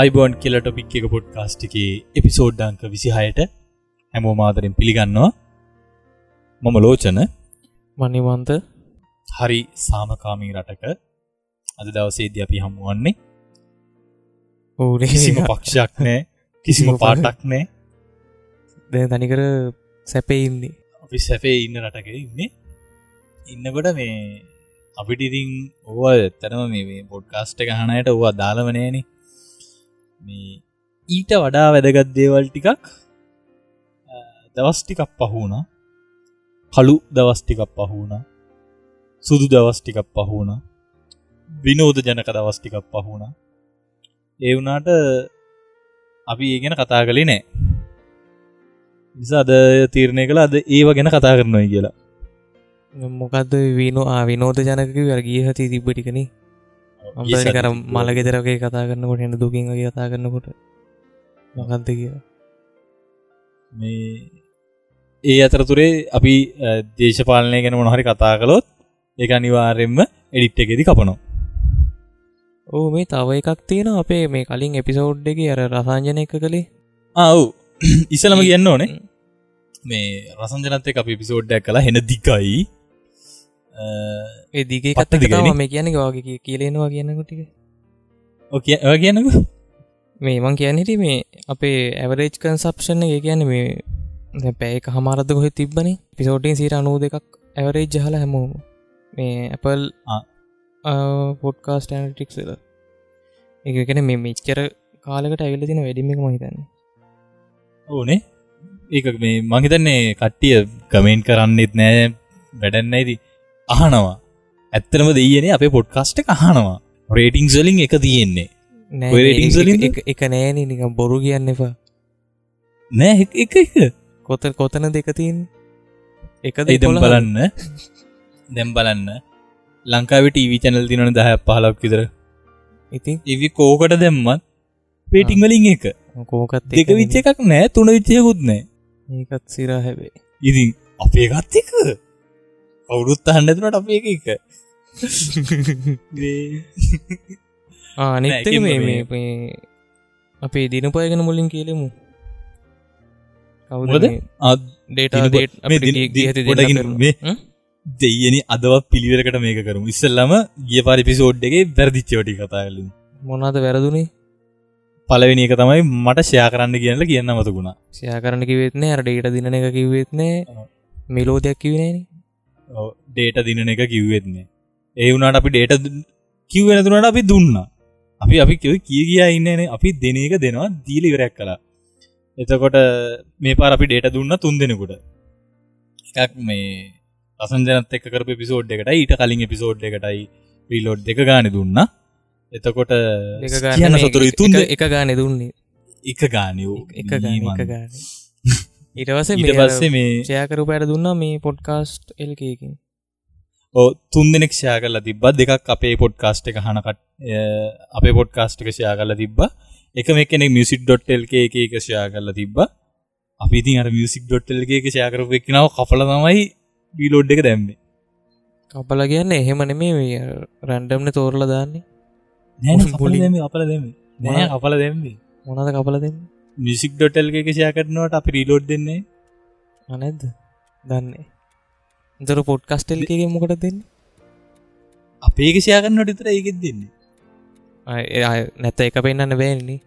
අයිබෝන් කියල ටොපික් එක පොඩ් කාස්ටිකේ එපිසෝඩ්ඩංක විසිහයට හැමෝ මාතරෙන් පිළිගන්නවා. මම ලෝචන. මනිවන්ත හරි සාමකාමී රටක. අද දවසේද අපි හමුවන්නේ කිසිම පක්ෂයක් නෑ. කිසිම පාටක් නෑ. දැ තනිකර සැපෙඉන්නේ අපි සැපේ ඉන්න රටක ඉන්නේ. ඉන්නකොට මේ අපිට ඉතින් ඕව එතරම මේ පොඩ්කාස්ට එක හනයට ඕවා දාලවනෑන මේ ඊට වඩා වැදගත් දේවල් ටිකක් දවස් ටිකක් පහුණ කළු දවස් ටිකක් පහුණ සුදු දවස් ටිකක් පහුණ විනෝද ජනක දවස් ටිකක් පහුණ ඒ වුනාට අපි ඒ ගැන කතා කළේ නෑ. නිසා අද තීරණය කළ අද ඒව ගැන කතා කරනොයි කියලා. මොකක්ද විනෝ ආවිනෝද ජනක වර්ගිය හති තිබ්බටිකන කර මල ගෙදරගේ කතා කරන්නකොට එන්න දුකින් වගේ කතා කරන්නකොට මොකක්ද කිය මේ ඒ අතරතුරේ අපි දේශපාලනය ගැන මොනහරි කතා කළොත් ඒක අනිවාර්යෙන්ම එඩිට් එකෙදි කපනවා. ඕ මේ තව එකක් තියෙන අපේ මේ කලින් එපිසෝඩ් එක අර රසාංජනය එක කළේ. ආව් ඉසලම කියන්න ඕනේ. මේ රසංජනත එක අපි පිසෝඩ්ඩක් කලා හෙන දිකයි ඒ දිගේ කත්ත දිගම මේ කියන වගේ කියලෙනවා කියන්නකොටික ඕ කියන්නක. මේ මං කියන්නට මේ අපේ ඇවරේජ් කන්සප්ෂණ එක කියන්න මේ පැයක හමාරද කොහෙ තිබ්බනේ. පිසෝටින් සීර අනූ දෙකක් ඇවරේජ් ජහල හැමෝම. මේ ඇපල් පොඩ්කාස්ට ටික්සල එකගෙන මේ මිච්චර කාලකට ඇවිල තින වැඩිමික මහිතන්න ඕනේ. ඒක මේ මහිතන්නේ කට්ටිය කමෙන්ට් කරන්නෙත් නෑ වැඩන්නයිද අහනවා. ඇත්තනම දෙයනේ අපේ පොඩ්කාස්ට අහනවා. රේටිං සලින් එක තියෙන්නේ. එක නෑන නික බොරු කියන්න එපා. නෑ එක එක කොත කොතන දෙක තින් එක දෙදම් බලන්න. දැම් බලන්න. ලංකාවට ටීවි චැනල් තිනන දහ පහලක් විතර. ඉතින්? ඉවි කෝකට දැම්මත් පේටිං වලින් එක. කෝකත් දෙක විච්ච එකක් නෑ තුන විච්චයකුත් නෑ. ඒකත් සිරා හැබේ. ඉතින් අපේ ගත් එක කවුරුත් අහන්න තුනට අප එක එක. ආනෙත් මේ අපේ දිනපයගෙන මුලින් කියලෙමු. කවුද දෙයන අදවත් පිළිවෙලකට මේක කරු ඉස්සල්ලම ගිය පරි පිසෝඩ් එක වැරදිච්චෝටි කතාගලින් මොනාද වැරදුනේ? පලවෙනි එක තමයි මට ෂයා කරන්න කියන්න කියන්න මතකුණා ෂයා කරන්න කිවෙත්නේ අර ඩේට දින එක කිව්වෙත්නේ මෙලෝ දෙයක් කිවෙනන ඩේට දින එක කිව්වෙත්නේ ඒ වුණට අපි ඩේට කිව්වෙන තුනට අපි දුන්න. අපි අපි කිය කියා ඉන්නන අපි දෙන එක දෙනවා දීලිවරයක් කලා එතකොට මේ පාර අපි ඩේට දුන්න තුන් දෙනෙකුට. එකක් මේ අසන්ජනත් එක් කර පිසෝඩ් එකට ඊට කලින් පිසෝඩ් එකටයි පිලෝඩ් දෙක ගාන දුන්න. එතකොට කියන්න සතුර තුන් එක ගාන දුන්නේ. එක ගානයෝ එක ගාන ඉටවස පස්සේ මේ ෂයකරු පැර දුන්නා මේ පොඩ්කාස්ට් එල්කකින් ඕ තුන් දෙනෙක් ෂයා කරලා තිබ්බ. දෙකක් අපේ පොඩ්කාස්ට් එක හනකට අපේ පොඩ්කාස්ට් එක ෂයා කරලා තිබ්බ. එක මෙකෙනෙ මියසික් ඩොට්ටල්ක එක එක ෂයා කරලා තිබ්බ. අපි ඉතින් අර මියසික් ඩොට්ටල්ක එක ෂයා කරපු එක්කනාව කපල තමයි බීලෝඩ් එක දැම්මේ. කපල කියන්න එහෙම නෙමේ රැන්ඩම්න තෝරල දාන්නේ. නෑ අපල දෙම නෑ අපල දෙම්ේ මොනද කපල දෙන්න මිසික් ඩොටල් එක ෂයා කරනවට අපි රිලෝඩ් දෙන්නේ? අනැද්ද දන්නේ. දර පොඩ්කස්ටල් එක මොකට දෙන්න? අපේ ෂයා කරන්නට විතර ඒකෙත් දෙන්නේ. නැත එක පෙන්න්න බෑන්නේ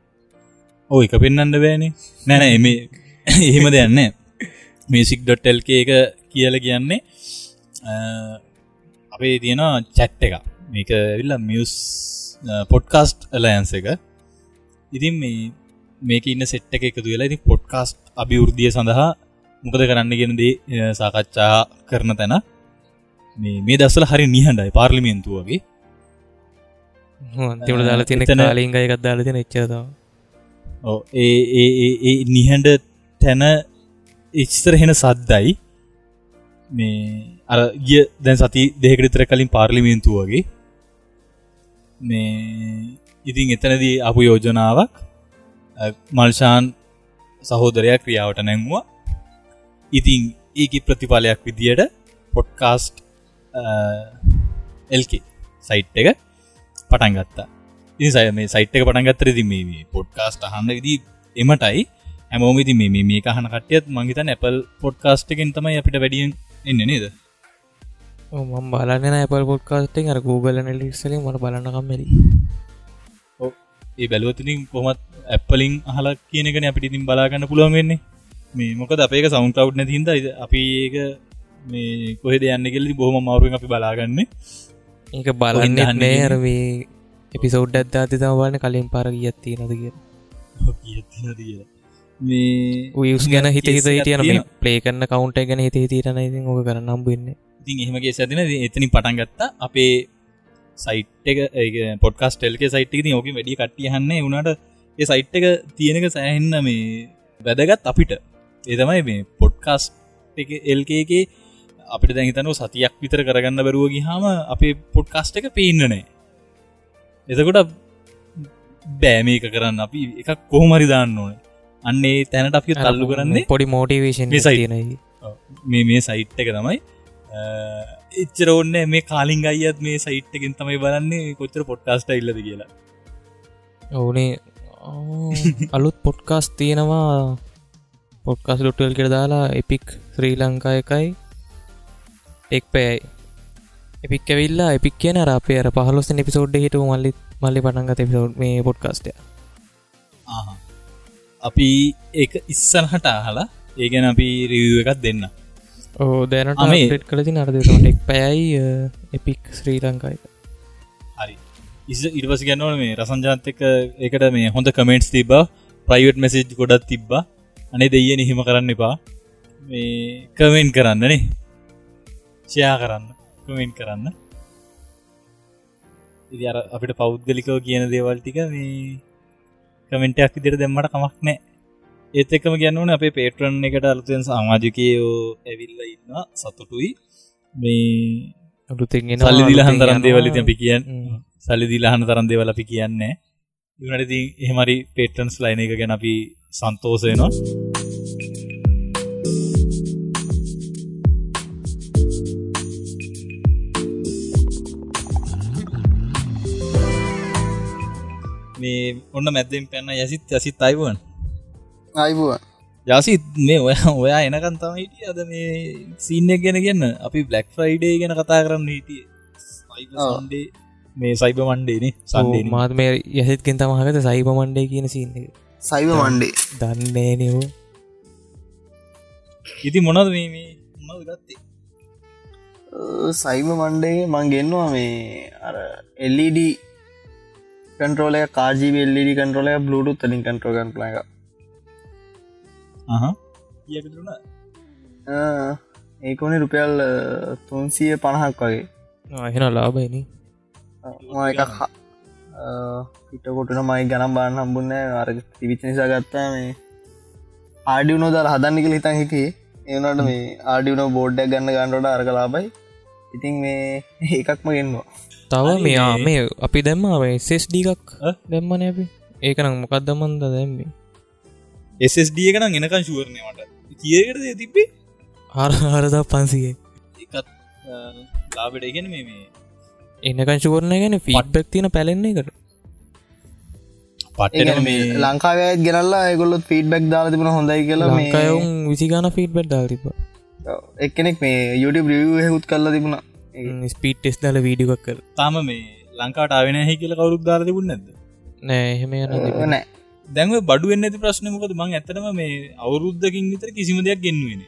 ඕ එක පෙන්න්න බෑනේ. නැන එම එහෙම දෙයන්න මිසික් ඩොට්ටල්ක එක කියල කියන්නේ අපේ තියෙන චැට් එක මේක විල්ල මියස් පොඩ්කාස්ට් ඇලයන්ස එක. ඉතින් මේ මේක ඉන්න සෙට්ට එක එකතු වෙලා ඉති පොඩ්කාස්ට් අභිවෘද්ධිය සඳහා මොකද කරන්න ගෙන දේ සාකච්ඡා කරන තැන. මේ මේ දස්සල හරි නිහඬයි පාර්ලිමෙන්තුවගේ තිවට දාලා තින නාලින්ග එකත් දාලා තින එච්චද ඒ නිහඬ තැන ඉච්තර හෙන සද්දයි. මේ අර ගිය දැන් සති දෙකටතර කලින් පාර්ලිමේන්තු වගේ. මේ ඉතින් එතනදී අපු යෝජනාවක් මල්ෂාන් සහෝදරයක් ක්‍රියාවට නැංවා ඉතින් ඒක ප්‍රතිඵලයක් විදියට පොඩ්කාස්ට් එල්ක සයිට් එක පටන් ගත්තා. ඉනිසය මේ සයිට් එක පටන් ගත්තර ති මේ පොඩ්කාස්ට අහන්න විදි එමටයි. හැමෝමිති මේ මේ කහන කටියත් මංහිතන් Apple පොඩ්කාස්ට එකෙන් තමයි අපිට වැඩියෙන් එන්න නේද? මම් බලන්න ඇපල් පොඩ්කාස්ටෙන් අර Google නලික්සලින් මට බලන්නකම්මරි ඒ බැලුවතිනින් කොමත් ඇප්පලින් අහල කියනකන අපිට ඉතින් බලාගන්න පුළුවන් වෙන්නේ. මේ මොකද අපේක සෞන් කව් නැතින්ද අපි ඒක මේ කොහෙද යන්න කෙලි බොහම මවරුවෙන් අපි බලාගන්න. ඒක බලන්න නේ. අරවේ එපිසෝඩ් ඇත්තාති තමවන්න කලින් පාර ගියත්ති නද කිය මේ උස් ගැන හිත හිත හිටියන මේ ප්ලේ කරන්න කවුන්ට ගැන හිත හිතීරන ඉතින් ඕක කරන්න නම්බන්න ඉතින් එහෙමගේ සැදින එතනි පටන් ගත්තා. අපේ සයිට් එක පොඩ්කාස් ටෙල්ක සයිට් එක ඕක වැඩි කට්ටිය හන්න වුණට ඒ සයිට් එක තියෙනක සෑහෙන්න මේ වැදගත් අපිට. ඒතමයි මේ පොඩ්කාස් එක එල්කගේ අපිට දැහිතනු සතියක් විතර කරගන්න බැරුවගේ හාම අපේ පොඩ්කාස්ට එක පේන්නනෑ එතකොට බෑමේක කරන්න. අපි එකක් කොහොමරි දාන්න ඕන. අන්නේ තැනට අපි තල්ලු කරන්නේ පොඩි මෝටිවේශන්. තියෙනයි මේ මේ සයිට් එක තමයි එච්චර ඔන්න මේ කාලින් අයත් මේ සයිට් එකින් තමයි බලන්නේ. කොච්චර පොට්කාස්ට ඉල්ලද කියලා. ඕනේ. අලුත් පොඩ්කාස් තියෙනවා. පොඩ්කාස් ලුටල් කර දාලා එපික් ශ්‍රී ලංකා එකයි. එක් පැයයි එපික් ඇවිල්ලා එපික් කියන අපේ අර පහලොස් එපිසෝඩ් හිට මල්ලි මල්ලි පටන්ගත එපිසෝඩ් මේ පොඩ්කාස්ටය. අපි ඒක ඉස්සනහට අහලා ඒගැන අපි රිව් එකත් දෙන්න ඕ දැනට ආ, මේ- ට් කලති නරදට එක් පැයයි එපික් ශ්‍රී ලංකායි. හරි. ඉස ඉරිවස ගැන්නවන මේ රසංජාතක එකට මේ හොඳ කමෙන්ට්ස් තිබ ප්‍රයිවට් මෙසිජ් ගොඩත් තිබ්බ. අනේ දෙය නිහිම කරන්න එපා. මේ කමෙන්් කරන්නනේ ෂයා කරන්න. කමෙන්් කරන්න. ඉදි අපිට පෞද්ගලිකව කියන දේවල් ටික මේ කමෙන්ටයක් විදිර දෙම්මට කමක් නෑ ඒත් එකම ගැන්නවන අපේ පේටරන් එකට අලුතෙන් සාමාජිකයෝ ඇවිල්ල ඉන්න සතුටුයි. මේ අලුතෙන් සල්ලි දිල හන්තරන් දේවල අපි කියන්න. සල්ලි දිලාහන තරන් දේවල අපි කියන්නේ ඉනට එහෙමරි පේටන්ස් ලයින එක ගැන අපි සන්තෝසයනවා මේ ඔන්න මැදෙන් පැන්න යසිත් යසිත් අයිවන් අයිබුව යසිත් මේ ඔය ඔයා එනකන් තම හිටිය. අද මේ සීනයක් ගැන කියන්න. අපි බ්ලක් ෆ්‍රයිඩේ ගැන කතා කරන්න හිටිය. මේ සයිබ මන්්ඩේනේ සන්ඩේ මාත් මේ යහෙත්ගෙන් තමහකත සයිප මණ්ඩේ කියන සින්න සයිව මණ්ඩේ දන්නේ නව ඉති මොනද මේ ගත්තේ? සයිව මණ්ඩේ මං ගෙන්නවා මේ අර එල්ඩ කන්ටරෝල කාජී එල්ඩ කන්ටරෝල බලුටු තලින් කන්ටරෝගන් පල අහ කියකටුන ඒකොනේ රුපියල් තුන්සිය පණහක් වගේ. එහෙන ලාබයින එකක් පිටකොටන මයි ගනම් බාන්න හම්බුන්න අර තිවිච නිසා ගත්තා මේ ආඩියුනෝ දර හදන්න කළ හිතන් හිටියේ. ඒනට මේ ආඩියුනෝ බෝඩ්ඩක් ගන්න ගන්නට අරක ලාබයි ඉතින් මේ ඒකක්ම ගෙන්වා තව මෙයා මේ- අපි දැම්ම සෙස්ඩ එකක් ඈ? දැම්මන අපි. ඒකනම් මොකක්දමන්ද දැම්මේ SSD එක නම් එනකන් ශුවරණය මට. කියකට තිබ්බේ? හර හරදා පන්සිය. ලාබට ඉගෙන මේ එන්නකං ශුවරණය ගැන ෆීඩ්බක් තියන පැලෙන්නේ එකට. පට්ටන මේ ලංකාවයත් ගෙනල්ලා ඒගොල්ලොත් ෆීඩ්බක් දාලා තිබුණ හොඳයි කියලා මේ ලංකායවුන් විසිගාන ෆීඩ්බට් දාල් තිබ එක්කෙනෙක් මේ YouTube රිව් හෙකුත් කල්ලා තිබුණ. ස්පීට් ටෙස් දල වීඩියක් කර තාම මේ ලංකාට ආවෙන හැ කියල කවරුත් දාර තිබුණ නැද නෑ එහෙම. නෑ දැන්ව බඩුවෙන් ඇති ප්‍රශ්නමකද මං ඇතනම මේ අවුරුද්ධකින් විතර කිසිම දෙයක් ගෙන්වෙන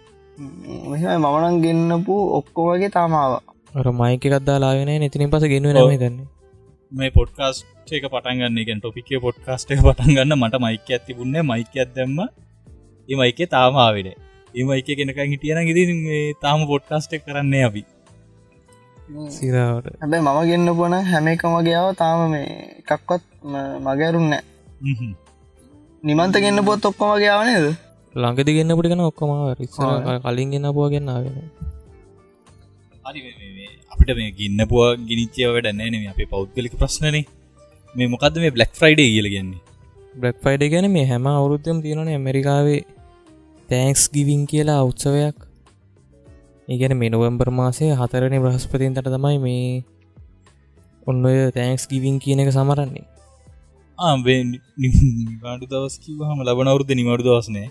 මෙහම මමනන් ගෙන්න්නපු ඔක්කොවගේ තාමාව අර මයික එකක්දාලාගෙන නැතිනින් පස ගෙනුව නම දන්න මේ පොඩ්කාස්ට එක පටන්ගන්න එක ටොපික පොඩ්කාස්ට පටන්ගන්න මට මයික ඇතිබුන්න මයික ඇදැම්ම මයික තාමාවිඩ ඒ මයික කෙනකන් හිටියන ඉදි තාම පොඩ්කාස්ට කරන්නේ අපි. සිරාවට. හැබැයි මම ගෙන්න්න පුන හැම එකමගේාව තාම මේ එකක්වත් මගෑරුන්න. නිමන්ත ගෙන්න්න පොත් ඔක්කොමගේ ආවනේද ළඟදි ගන්න පටිකන ඔක්කොම. කලින් මේ- මේ- මේ. අපිට මේ ගින්න පුව ගිනිච්චය වැඩ නෑන අපේ පෞද්ගලික ප්‍රශ්නන. මේ මොකද මේ බ්ලක් ෆ්‍රයිඩේ කියල ගන්නේ බ්ලක් ෆයිඩ ගැන මේ හැම අවුරුද්ධම තියෙනන ඇමරිකාවේ තෑන්ක්ස් ගිවින් කියලා උත්සවයක්. ඒගැන මේ නොවම්බර් මාසය හතරණ බ්‍රහස්පතින්තට තමයි මේ ඔන්න ඔය තෑන්ක්ස් ගිවින් කියන එක සමරන්නේ නිවාඩු දවස් කිවහම ලබනවරුද නිවඩු දවස්නෑ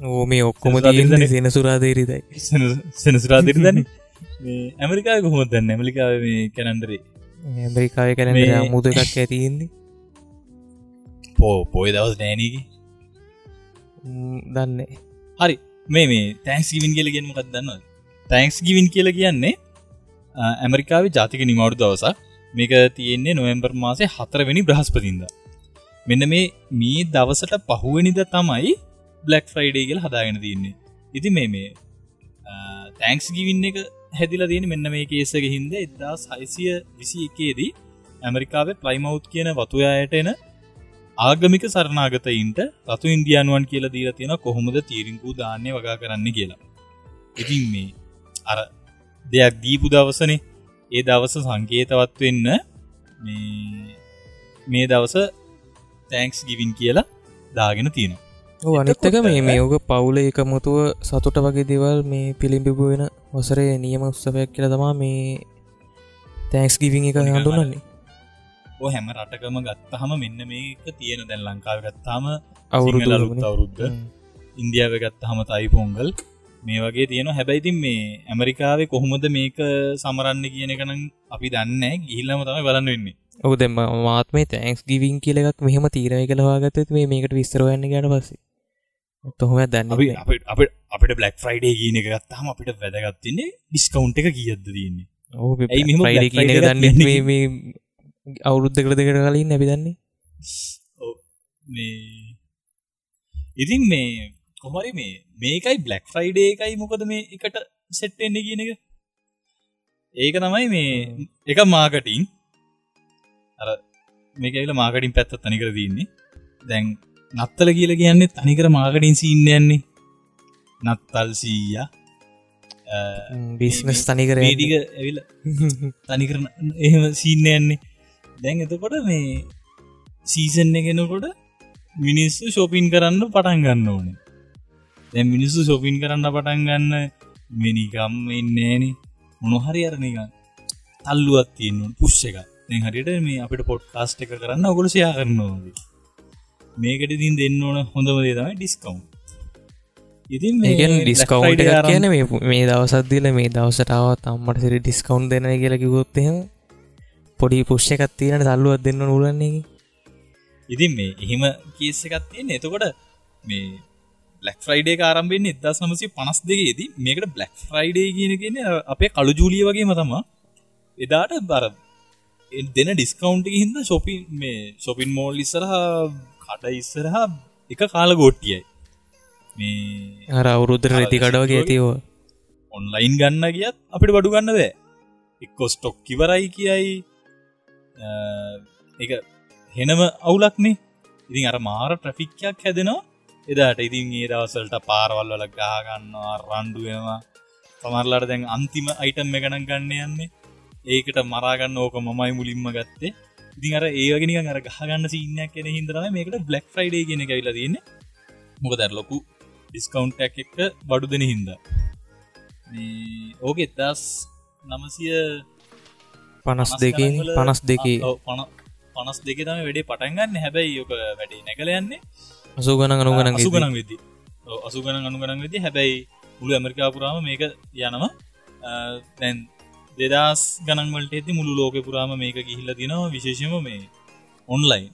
ඕ මේ ඔක්කොම ඉඳලා- සෙනසුරාදේරිදයි සෙනසුරාදිර දන්න. ඇමරිකා කොහොමත් දන්න ඇමලිකාව මේ කැනන්දරේ ඇමරිකාය කැන මේ- අමුද එකක් ඇතියෙන්නේ පෝ පොය දවස් නෑනගේ දන්නේ. හරි. මේ මේ තැන්ක්ස් ගිවින් කියල ගෙන්මකක් දන්න තැන්ක්ස් ගිවින් කියල කියන්නේ ඇමරිකාවේ ජාතික නිමවුඩු දවසක්. මේක තියෙන්නේ නොවම්බර් මාසේ හතරවෙනි බ්‍රහස්පතින්ද මෙන්න මේ මේ දවසට පහුවනිද තමයි බ්ලක් ෆ්‍රයිඩේ කියල හදාගෙන තියන්නේ. ඉති මේ මේ තැන්ක්ස් ගිවින්න එක හැදිලා තියෙන මෙන්න මේ කේසක හින්ද එදදා සයිසිය විසි එකේදී ඇමරිකාවේ ප්ලයිමවුත් කියන වතුයායට එන ආගමික සරනාගතයින්ට රතු ඉන්දියනුවන් කියල දීල තියෙන කොහොමද තීරිංකූ දාන්නය වගා කරන්න කියලා. ඉතින් මේ අර දෙයක් දීපු දවසනේ. ඒ දවස සංකේතවත් වෙන්න මේ මේ දවස තැන්ක්ස් ගිවින් කියලා දාගෙන තියෙනවා. අනිත්තක මේ මේෝක පවුල එකමුතුව සතුට වගේ දෙවල් මේ පිළිබිබු වෙන වසරේ නියම උත්සපයක් කියල තමා මේ තැන්ක්ස් ගිවිං එක නිකන් හඳුනන්නේ ඔය හැම රටකම ගත්තහම මෙන්න මේක තියෙන. දැන් ලංකාව ගත්තාම අවුරුදු හම. ඉන්දියාව ගත්තහම තයි පොංගල් මේ වගේ තියෙන හැබැයිතින් මේ ඇමරිකාවේ කොහොමද මේක සමරන්න කියන එකනම් අපි දන්න ගිහිල්ලම තමයි බලන්න වෙන්නේ ඔහු දෙම මාත්මේ තැන්ක්ස් ගිවිං කියල එකක් මෙහම තීරණය කළවාගත්තත් මේ මේකට විස්තරවන්න ගැන පස්සේ. තොහොම දන්න අපි අප- අප අපිට බ්ලක් ෆ්‍රයිඩේ කියන එක ගත්තහම අපිට වැදගත්තින්නේ ඩිස්කවුන්් එක කියද්ද තියන්නේ? එකක් දන්න අවුරුද්ධ කළ දෙකට කලින් නැබිදන්නේ ඉතින් මේ කොමරි මේ මේකයි බ්ලක් ෆ්‍රයිඩේ එකයි මොකද මේ එකට සෙට්ටෙන්නේ කියන එක? ඒක තමයි මේ එක මාකටින් අර මේකල මාකටින් පැත්ත තනිකර දන්නේ. දැන් නත්තල කියල කියන්නේ තනිකර මාකටින් සින්න යන්නේ. නත්තල් සීය. බිස්නස් තනි කර ටික ඇවිල තනිකරන එහෙම සින්න යන්නේ. දැන් එතකොට මේ සීසන් එකෙනකොට මිනිස්සු ශෝපින් කරන්න පටන් ගන්න ඕනේ. දැ මිනිස්සු ශෝපින් කරන්න පටන් ගන්න මිනිකම් ඉන්නේන මොනොහරි අරනික තල්ලුවත් තියන්න පුෂ් එක දැන් හරිට මේ අපිට පොට් කාස්ට එක කරන්න ඔගොල සයා කරන්නවාද මේකට ඉතින් දෙන්න ඕන හොඳම දේ තමයි ඩිස්කවු් ඉතින් ඩිස්කවන්් එකක් කියන මේ දවසත්දිල මේ දවසටාවත් අම්මට සිරි ඩිස්කවන්් දෙන කියලා කිවොත්හෙම පොඩි පුෂ්ෂ එකත් තියෙන තල්ලුවත් දෙන්න නුලන්නේ ඉතින් මේ එහෙම කේස එකත් තියෙන එතකොට මේ බ්ලක් ෆ්‍රයිඩේ ආරම්භෙන් එදස් නමසි පනස් දෙකේදී. මේකට බ්ලක් ෆ්‍රයිඩේ කියන කියන අපේ කළු ජූලිය වගේ මතම එදාට බර දෙන ඩිස්කවන්් හිද ශොපි මේ ශොපින් මෝල් ඉස්සරහ කඩ ඉස්සරහා එක කාල ගෝට්ටියයි. මේ අර අවුරුද්ධ රැති කඩවගේ ඇතිවෝ. ඔන්ලයින් ගන්න ගියත් අපිට බඩු ගන්න දෑ එක්කො ස්ටොක් කිවරයි කියයි. එක හෙනම අවුලක්නේ ඉතින් අර මාර ට්‍රෆික්යක් හැදෙනවා. එදාට ඉතින් ඒ දවසල්ට පාරවල් වල ගාගන්නවා රණ්ඩුවවා තමරලාට දැන් අන්තිම අයිටම් එකනක් ගන්න යන්නේ ඒකට මරාගන්න ඕක මමයි මුලින්ම ගත්තේ. අර ඒවගෙන අර ගහගන්න සින්නයක් කෙන හිදරම මේකට බ්ලක් ෆ්‍රයිඩේ කියෙන කයිලා තියන්න. මොක දැර ලොකු ඩිස්කවන්්ටක් එක බඩු දෙන හින්දා. ඕක එදස් නමසිය පනස් දෙකින් පනස් දෙකේ. පනස් දෙක තම වැඩේ පටන්ගන්න හැබැයි යොක වැඩේ නැකල යන්නේ. අසු ගන අනුගන අසු ගනන් වෙදි අසු ගන අනුගනන් වෙදි හැබැයි මුළු ඇමරිකාපුරාම මේක යනවා. තැන් දෙදස් ගනන්වලට ඇති මුළු ලෝක පුරාම මේක ගිහිල්ල තිනවා විශේෂම මේ ඔන්ලයින්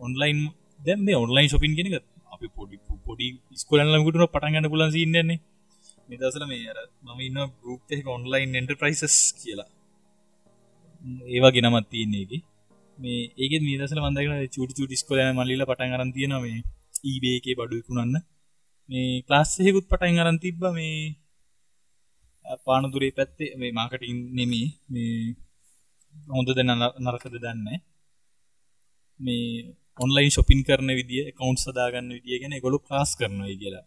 ඔන්ලයින් දැම් මේ ඔන්ලයින් ශොපින් කෙනෙක අපි පොඩි පොඩි ස්කොලල්ලකුටන පටන්ගන්න පුලන් සින්නන්නේ නිදසල මේ අර මම ඉන්න ගරුප් එක ඔන්ලයින් එන්ටර්ප්‍රයිසස් කියලා. ඒවා ගෙනමත් තියන්නේගේ මේ ඒක නිදසල වන්දගෙන චුටි චුටි ස්කොල මල්ලිල පටන් අරන් තියෙන මේ ඊබේ එකේ බඩුකුණන්න මේ ක්ලාස්සෙකුත් පටන් අරන් තිබ්බ මේ පානතුරේ පැත්තේ මේ මාකටින් නෙමේ. මේ හොඳ දෙන්න නරකද දන්න. මේ ඔන්ලයින් ශොපින් කරන විදිිය කවන්් සදාගන්න විදිිය ගැන ගොලු ක්ලාස් කරනයි කියලා.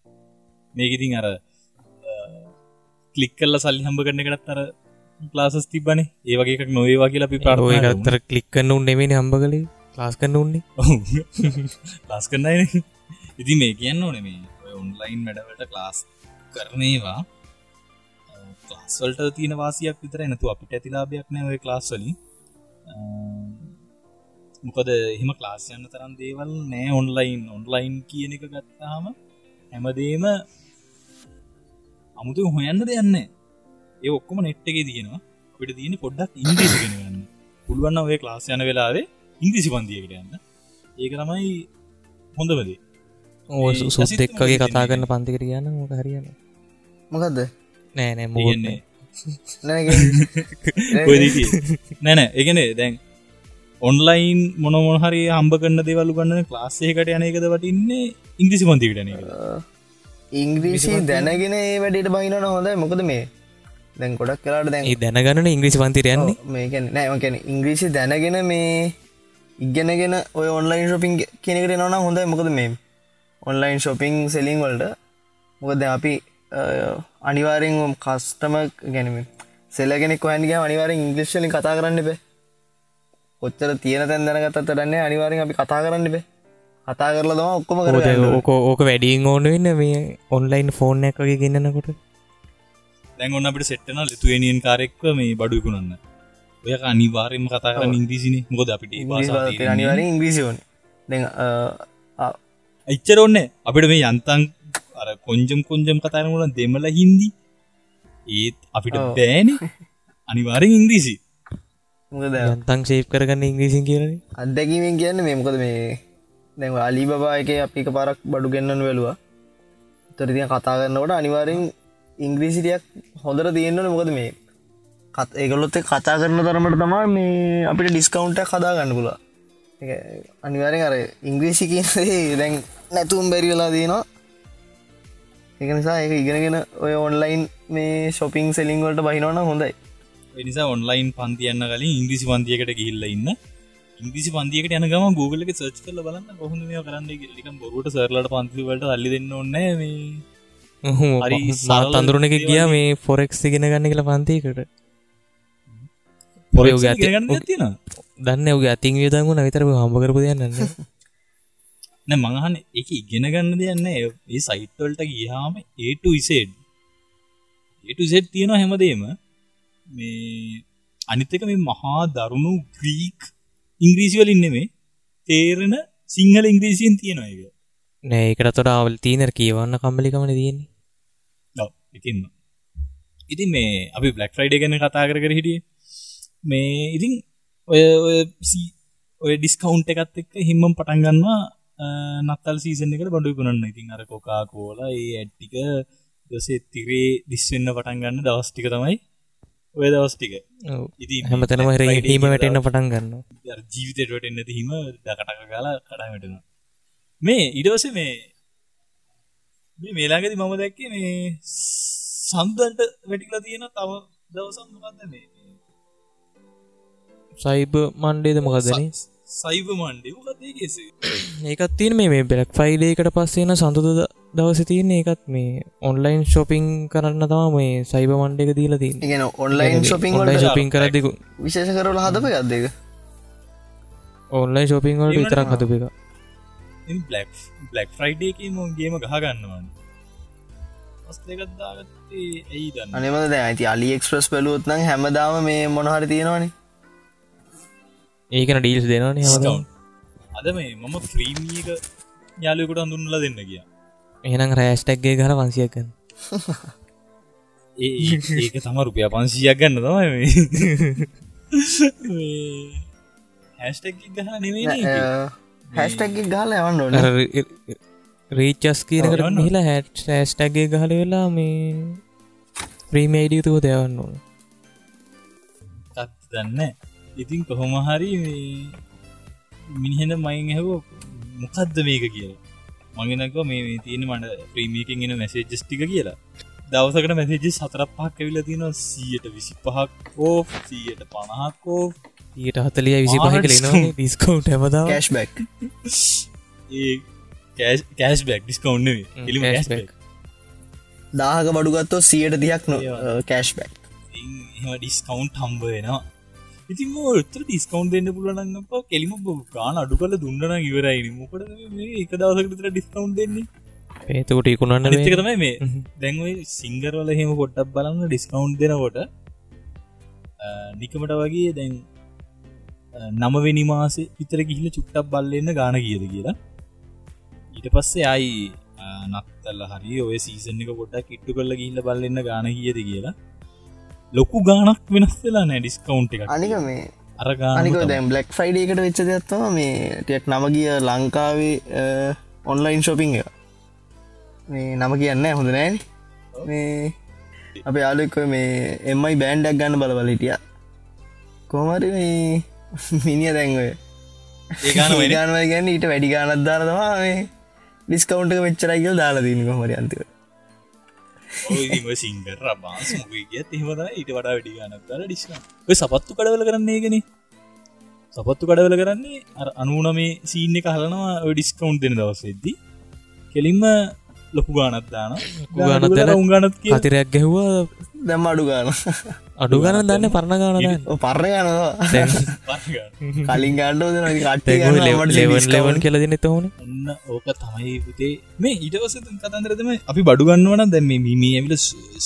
මේකඉතින් අර කලික් කල්ල සල්ලි හම්බ කරන එකටත් අර ලාසස් තිබන ඒවගේ එකක් නොඒවා කියලා අපි පාර්ය අත්තර කලික්කන්න උන් නෙමේ හම්බ කලේ ලාස් කන්න උන්නේ ලාස් කරන්නයි ඉති මේ කියන්න ඕන මේ ඔන්ලයින් වැඩවට ක්ලාස් කරනේවා ක්ලාස්වල්ට තියෙන වාසියක් විතර එනතු අපිට ඇතිලාභයක් නෑ ඔය ක්ලාස්වලින් මොකද එහෙම ක්ලාස්යන්න තරන් දේවල් නෑ ඔන්ලයින් ඔන්ලයින් කියන එක ගත්තාම හැමදේම අමුතු හොයන්න දෙයන්න ඒ ඔක්කොම නෙට්ටගේ තියෙනවා. අපිට තියෙන පොඩ්ඩක් ඉංග්‍රීසිගෙන ගන්න පුළුවන්න ඔය ක්ලාස් යන වෙලාවේ ඉංග්‍රිසි පන්දියකට යන්න. ඒක තමයි හොඳවදේ ඕ සුත් එක්කගේ කතා කරන්න පන්තිකට කියන්න මොක හරියන මොකක්ද නෑනෑ තියෙන්නේ. නැ කොයිද නැනෑ එකනේ දැන් ඔන්ලයින් මොනමොන හරි හම්බ කන්න දෙවල්ලු ගන්න ක්ලාස්සේකට යන එකද වටින්නේ ඉංග්‍රිසි පන්තිකටන ඉංග්‍රීසි දැනගෙන ඒ වැඩට බහිනන හොඳයි. මොකද මේ දැන් ගොඩක් කලාට දැන් දැනගන්න ඉංග්‍රිසි පන්තිරයන්නේ මේක නෑමකැන ඉංග්‍රීසි දැනගෙන මේ ඉගෙනගෙන ඔය ඔන්ලයින් ශොපින් කෙනෙකට නොන හොඳයි. මොකද මේ ඔන්ලයින් ශොපිං සෙලිං වලට මොකද අපි අනිවාරෙන් කස්ටම ගැනීම. සෙලගෙනෙක් හන්ගේ අනිවාරෙන් ඉංග්‍රිශ්ලින් කතා කරන්න බේ. කොච්චර තියෙන තැන් දැනගතත් දන්නේ අනිවාරෙන් අපි කතා කරන්න බේ. කතා කරලා දම ඔක්කොම කර ඕක ඕක වැඩියෙන් ඕන වෙන්න මේ ඔන්ලයින් ෆෝන් එකගේ ගන්නකොට දැන් ඔන්න අපිට සෙට්ටන ලිතුවනියන් කාරෙක්ව මේ බඩුකුණන්න ඔය අනිවාරෙන්ම කතා කරන්න ඉංග්‍රීසින. මොකද අපිට අනිවාරෙන් ඉංග්‍රීසිවන දැ එච්චර ඔන්න අපිට මේ යන්තන් අර කොංජම් කොංජම් කතාරමුල දෙමල හින්දි? ඒත් අපිට. බෑන. අනිවාරෙන් ඉංග්‍රීසි. යන්තං ශේප් කරගන්න ඉංග්‍රීසින් කියන අත්දැකීමෙන් කියන්න මේ මොකද මේ දැන් අලි බා එක අපික පරක් බඩු ගන්නන වෙලවා තොරතිය කතා කරන්නවට අනිවාරෙන් ඉංග්‍රීසිටියක් හොඳර තියෙන්න්නන මොකද මේ කත් ඒගලොත් කතා කරන තරමට තමා මේ අපිට ඩිස්කවුන්ට කදා ගන්න පුලා අනිවාරෙන් අර ඉංග්‍රීසි කියනදේ දැන් නැතුම් බැරි වෙලා දයනවා එක නිසා ඒක ඉගෙනගෙන ඔය ඔන්ලයින් මේ ශොපිං සෙලිංවලට බහිනවන හොඳයි. නිසා ඔන්ලයින් පන්තියන්න කලින් ඉංග්‍රිසි පන්තියකට ගිල්ල ඉන්න. ඉංග්‍රිසි පන්තියකට යන ගම ගූගල සර්ච් කල බලන්න කොහොඳ මේ කරන්න ලිකම් බොරුට සරලට පන්තිවලට අල්ලි දෙන්න ඔන්න මේ. හරි සරල තඳරුණ එක ගිය මේ ෆොරෙක්ස් ගෙන ගන්න කියලා පන්තිකට පොරේ ගන්න තියෙන දන්න ඔගේ අතින් වියදංගුණ විතර හම්බ කරපු දෙයන්න නෑ මඟහන එක ඉගෙන ගන්න දෙයන්න ඒ සයිට්වල්ට ගියාම ඒට ඉසේඩ් ඒට සෙට් තියෙනවා හැමදේම. මේ අනිත්තක මේ මහා දරුණු ග්‍රීක් ඉංග්‍රීසිවල ඉන්නෙමේ තේරෙන සිංහල ඉංග්‍රීසියෙන් තියෙනවා එක නෑ එකට තොට අවල් තීනර කියවන්න කම්බලිකමන තියෙන්නේ. ඔව්, ඉතින් ඉතින් මේ අපි බ්ලක් ෆ්‍රයිඩ ගැන කතා කර කර හිටිය. මේ ඉතින් ඔය ඔය ඩිස්කවුන්් එකත් එක්ක හිම්මම් පටන්ගන්නවා නත්තල් සීසන එකට බඩු කරන්න ඉතින් අර කොකා කෝල ඒ ඇට්ටික දසේ තිරේ දිස්වෙන්න පටන්ගන්න දවස්ටික තමයි ඔය දවස්ටික ඔව්. ඉතින් හැමතනම හර හීම දවස්- පටන් ගන්න ජීවිතයට වැටෙන්න්න හිම දකටක කාලා කඩා වැටෙන මේ ඉඩවස මේ මේ මේලාගෙති මම දැක්කේ මේ සන්දන්ට වැටිලා තියෙන තව දවසම් මොකක්ද මේ? සයිබ මණ්ඩේද මොකදන සයිබ මණ්ඩේ. ඒකත් තියෙන මේ බෙලක් ෆයිඩේකට පස්සේන සඳුද දවස තියන්නේ ඒකත් මේ ඔන්ලයින් ශොපිං කරන්න තම මේ සයිබ මණ්ඩ එක දීල තින් ඉගෙන ඔන්ලයින් ශොපිං ශොපින් කරදිකු විශේෂ කරල හදප ගත්දක ඔන්ලයින් ශොපිං වලට විතරක් හතුප එක බ්ලක් බ්ලක් ෆ්‍රයිඩේ මොගේම ගහගන්නවන් ස්තකත්දාගත්තේ ඇයි අනිමද ඇති අලි එක්ස්ප්‍රස් පලුවත්න හැමදාම මේ මොනහරි තියෙනවානේ ඒකන ඩීල්ස් දෙනන. අද මේ මම ෆ්‍රීමියක යාලයකුට හඳුන්නල දෙන්න කිය එහනම් රෑස්ටක්ගේ ගර වන්සියකන් ඒක තම රුපිය පන්සියක් ගන්න තමයි හැස්ටක් ගහ නෙවෙයි හැස්ටක් ගහල යවන්න රීචස් කියනකට හිලා හැට් ෑස්ටක්ගේ ගහල වෙලා මේ ප්‍රීමේඩියතුව දෙවන්න ඕන. දන්න ඉතින් කොහොම හරි මිනිහෙන මයින් හැව මොකක්ද මේක කියලා. මගෙනක මේ තියෙන මට ප්‍රීමියකින් එන මැසේජස්ටික කියලා. දවසකට මැසේජ සතර පහක් ඇවිල තියෙන සීයට විසි පහක් ඕ සීයට පණහක්කෝ ඊට හතලිය විසි පහ කලනවා ඩිස්කවන්් හැමදාව කෑශ් බැක් ඒ කෑස් බැක් ඩිස්කවන්් එලිම cashback. දාහක බඩුගත්තෝ සියට දියක් නො ඒවා. කෑශ් බැක් එම ඩිස්කවන්් හම්බ වෙනවා ඉතින් ඔත්තර ඩිස්කවන්් දෙන්න පුලනන්න කෙලිම ගාන අඩු කල දුන්නන ඉවරයින මොකට එක දවසකතර ඩිස්කවන්් දෙන්නේ? ඒතකොට ඉකුණන්න තමයි මේ. දැන්වයි සිංගරවල හෙම පොට්ටක් බලන්න ඩිස්කවන්් දෙනකොට නිකමට වගේ දැන් නමවෙනි මාසේ විතර ගිහිල චුට්ටක් බල්ලන්න ගාන කියද කියලා. ඊට පස්සේ අයි නත්තල්ල හරි ඔය සීසන එක ගොඩක් ඉට්ටු කරල ගිල්ල බල්ලන්න ගාන කියද කියලා ලොකු ගානක් වෙනස් වෙලා නෑ ඩිස්කවන්් එක අනික මේ අරගානික දැම් බ්ලක් ෆයිඩේකට වෙච්ච දෙයක්ත්තම මේ ටියක් නම ගිය ලංකාවේ ඔන්ලයින් ශොපිං මේ නම කියන්න හොඳ නෑන. මේ අප යාලෙක්ව මේ එමයි බෑන්්ඩක් ගන්න බල බලටිය කොමරි මේ මිනිිය දැන්ගය ඒගාන ගානව ගැන්න ඊට වැඩි ගානත් දාරතවා මේ ඩිස්කවන්ට මෙච්චරයිකල් දාලා දීම කොමරි අන්තිව සිංගර බාස් ගත් එහමද ඊට වඩා වැඩි ගනක් ඩිස් සපත්තු කඩවල කරන්නේ ගෙන සපත්තු කඩවල කරන්නේ අනුනමේ සීන්න එක හලනවා ඩිස්කවන්් දෙන දවසෙද්දි කෙලින්ම ලොකු ගානත් දාන ගානත් උගානත් කිය අතිරයක් ගැහ්වා. දැම් අඩු ගාන අඩු ගන්න දන්න පරණ ගානද පර්ණ යනවා කලින් ගණ්ඩෝ ලෙවන් කෙලදින තවන ඔන්න ඕක තමයි පුතේ මේ ඊටවස කතන්දරතම අපි බඩු ගන්නවන දැම මිමි ඇවිල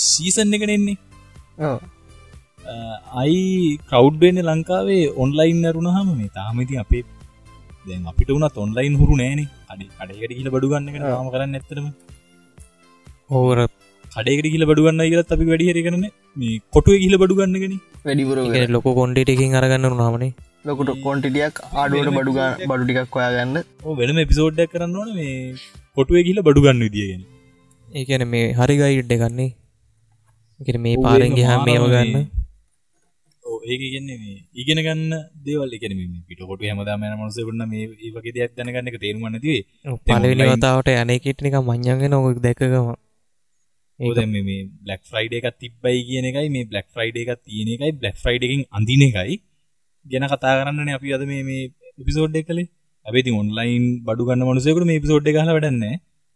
සීසන් එකනෙන්නේ අයි කවුඩ්වෙන්න ලංකාවේ ඔන්ලයින් අරුණහම මේ තාමති අපේ දැන් අපිට වුණත් ඔන්ලයින් හුරු නෑන. අඩි අඩකට කියල බඩු ගන්න ම කරන්න ඇතරම ඕර කඩේකට කියල බඩුගන්න කියලත් අපි වැඩිහර කරන මේ කොටුව කියල බඩු ගන්නගෙන වැඩිපුර ලොක කොන්ඩේටකින් අරගන්න නාමනේ ලොකුට කොන්ටිටියක් ආඩුවට බඩුගා බඩු ටිකක් හොයාගන්න. වෙනම එපිසෝඩ්ඩක් කරන්න ඕන මේ කොටුව කියල බඩු ගන්න විදිගෙන ඒකන මේ හරිගයිඩ්ඩ ගන්නේ එක මේ පාරෙන්ගේ හා මේම ගන්න. ඒක ගෙන්නේ මේ ඉගෙන ගන්න දේවල්. එකන පිට කොට හමදාම මනස වන්න මේ වගේ දෙයක් දැනගන්න එක තේරුමන්න තිේ පලවෙනි වතාවට යනකෙට්නික මං්ඥන්ගෙන නොක දැකගම ඒද මේ බ්ලක් ෆ්‍රයිඩ එකක් තිබ්බයි කියන එකයි මේ බ්ලක් ෆ්‍රයිඩ එකක් තියෙන එකයි බ්ලක් ෆ්‍රයිඩ එකින් අඳන එකයි ගැන කතා කරන්න අපි අද මේ එපිසෝඩ් එකලේ ඇබති ඔන්ලයින් බඩු ගන්න මනුසයකට මේ පිසෝඩ් හල වැඩන්න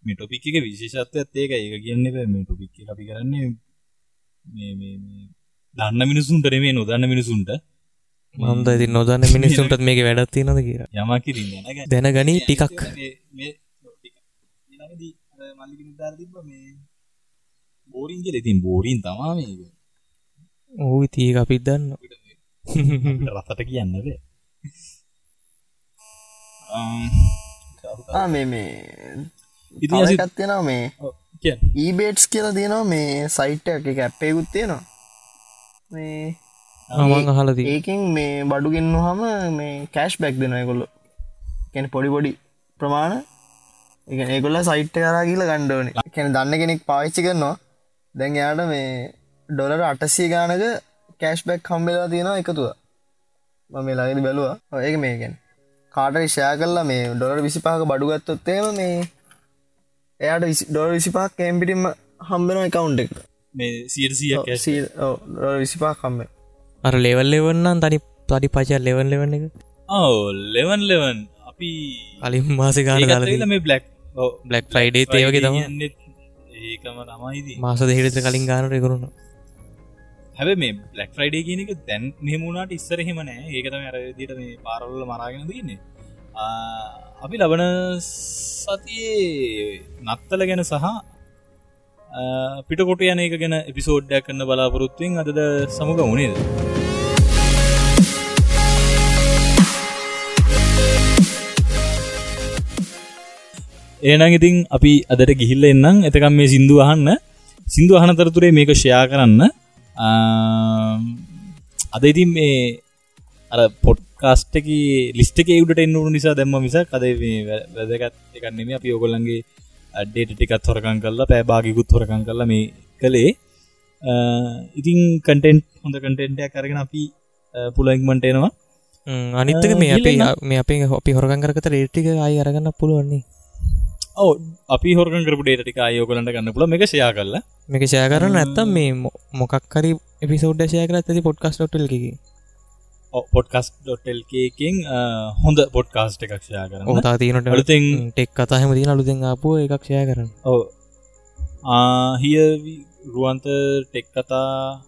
මේ ටොපික් එක විශේෂත්වයත් ඒක ඒක කියන්න මේ ටොපික් අපි කරන්නේ දන්න මිනිසුන්ට මේ නොදන්න මිනිසුන්ට. මන්ද ඉති නොදන්න මිනිස්සුන්ටත් මේක වැඩත්ති නද කිය යම කිරන්න දැනගනී ටිකක් බෝරින් කියල. ඉතින් බෝරීන් තමා මේක. ඕ තිය අපිත් දන්න රසට කියන්නද මේ මේ ඉතින් අසි- ඉතිකත් තියෙනවා මේ කියන්න. ඊබේට්ස් කියලා තියෙනවා මේ සයිට් එක ඇප්පයකුත් තියෙනවා. මේ මං අහලදී ඒකින් මේ බඩුගෙන්න්න හම මේ කෑශ් බැක් දෙනයකොල්ල කැන පොඩි පොඩි ප්‍රමාණ. එක ඒකොල්ල සයිට් කරා කියල ගණ්ඩෝන කැන දන්න කෙනෙක් පාවිච්චි කරනවා දැන් යාට මේ ඩොලර අටසිය ගානක කෑශ් බැක් කම්බෙලා තියෙනවා එකතුව. මම මේ ළඟදි බැලවා. ඒක මේකැන් කාට ෂයා කරලා මේ ඩොලර් විසිපාක බඩුගත්තොත්තේම මේ එයාට ඩොල විසිපාක් කෑම්පිටිම හම්බෙන එකකවුන්් එක. මේ සියසිය කැස් විසිපා කම්බ අර ලෙවල් ලෙවන්නන් තනි තඩි පචා ලෙවන් ලෙවන්න එක? ඕ ලෙවන් ලෙවන් අපි අලින් මාස ගාන මේ බ්ලක් බ්ලක් ෆ්‍රයිඩේ ඒවගේ තම ඒකම තමයිදී මාස දෙහිට කලින් ගානට කරුණ හැබ මේ බ්ලක් ෆ්‍රයිඩේ කියන එක දැන් නෙමුණට ඉස්සර හෙමනෑ ඒකතම අරදිට මේ පාරවල මරාගෙන දන්නේ අපි ලබන සතියේ නත්තල ගැන සහ පිටකොට යන එක ගැන එපිසෝඩ්ඩයක් කන්න බලාපොරොත්තුවෙන් අදද සමුග වුණේද ඒනං ඉතින් අපි අදට ගිහිල්ල එන්නම්. එතකම් මේ සිින්දු අහන්න. සිින්දු අහනතරතුරේ මේක ෂයා කරන්න. අද ඉතින් මේ අර පොට්කාස්ටක ලිස්ටක උඩට එන්නු නිසා දැම්ම මිස කද වැදගත් එකන්නෙම අපි ඔගොල්ලන්ගේ අඩ්ඩේට ටිකත් හොරකං කරලා පෑබාගිකුත් හොරකං කරලා මේ කළේ. ඉතින් කටෙන්ට් හොඳ කටෙන්ටයක් කරගෙන අපි පුලයික්මට එනවා. අනිත්තක මේ අපේ මේ අපේ අපි හොරගන් කරත රේටික අයි අරගන්න පුළුවන්නේ ඔව අපි හොරකන් කරපු ඩේට ටික අයෝකලට ගන්න පුල එක ෂයා කරලා. මේක ෂය කරන්න ඇත්තම් මේ මොකක්කරි එපිසෝඩ් ෂය කර ඇති පොඩ්කස් ොටල්කි පොඩ්කස්ටල්කකින් හොඳ පොඩ්කාස්ට එකක් ෂයා කරන්න. ඕතා තියනට අලුතෙන් ටෙක් කතා හැමති අලුතෙන් ආපුුව එකක් ෂය කරන්න. ඔව. හිය රුවන්ත ටෙක් කතා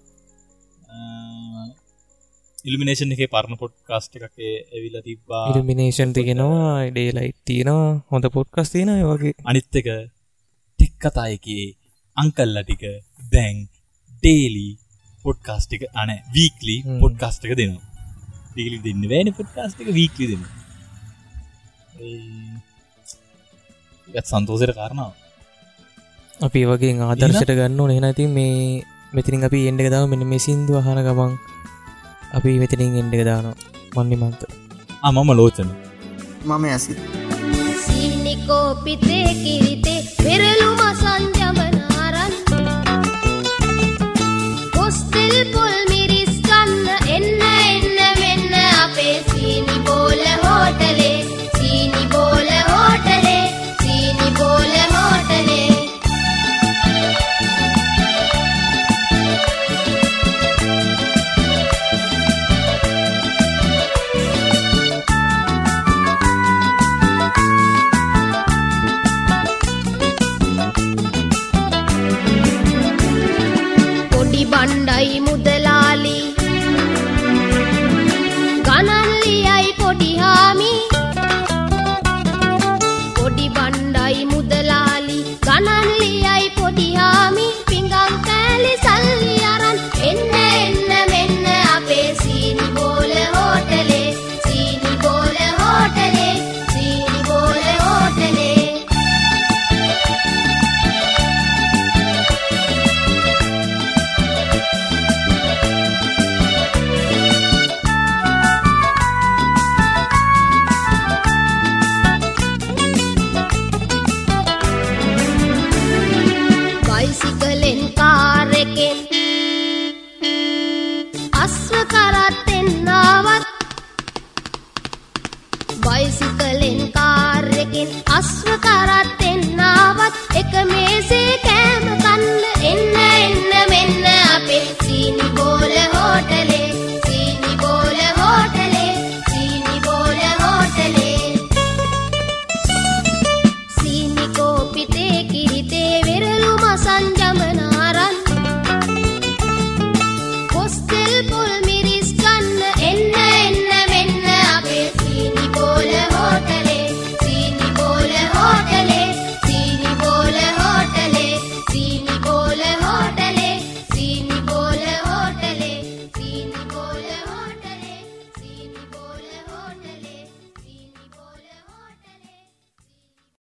ඉල්ිනේෂන් එක පරණ පොඩ්කාස්ට එකක ඇවිල තිබා ඉල්ිනේෂන් තිගෙනවා ඩේලයි් තියෙනවා හොඳ පොඩ්කස් තියෙන වගේ. අනිත්තක ටික් කතායකේ අංකල්ල ටික දැන් ඩේලි පොඩ්කාස්ටික අන වීක්ලි පොඩ්කාස්ටක දෙනවා. දීලි දෙන්න වැනි පොඩ්කාස්ටික වීක්ලි දෙන්න ගත් සන්තෝසයට කාරණාව. අපි වගේ ආදර්ශයට ගන්න ඕනෙ. නැති මේ මෙතිරින් අපි එන්ඩ දව මෙන මේ සිින්දු හන ගමන් අපි මෙතනින් එන්ඩ එක දානවා. මන්නිමන්ත මම ලෝචන. මම ඇසි. සිනිකෝපිතේ කිරිතේ පෙරලුම සංජමනාරන් පොස්තෙල් පොල්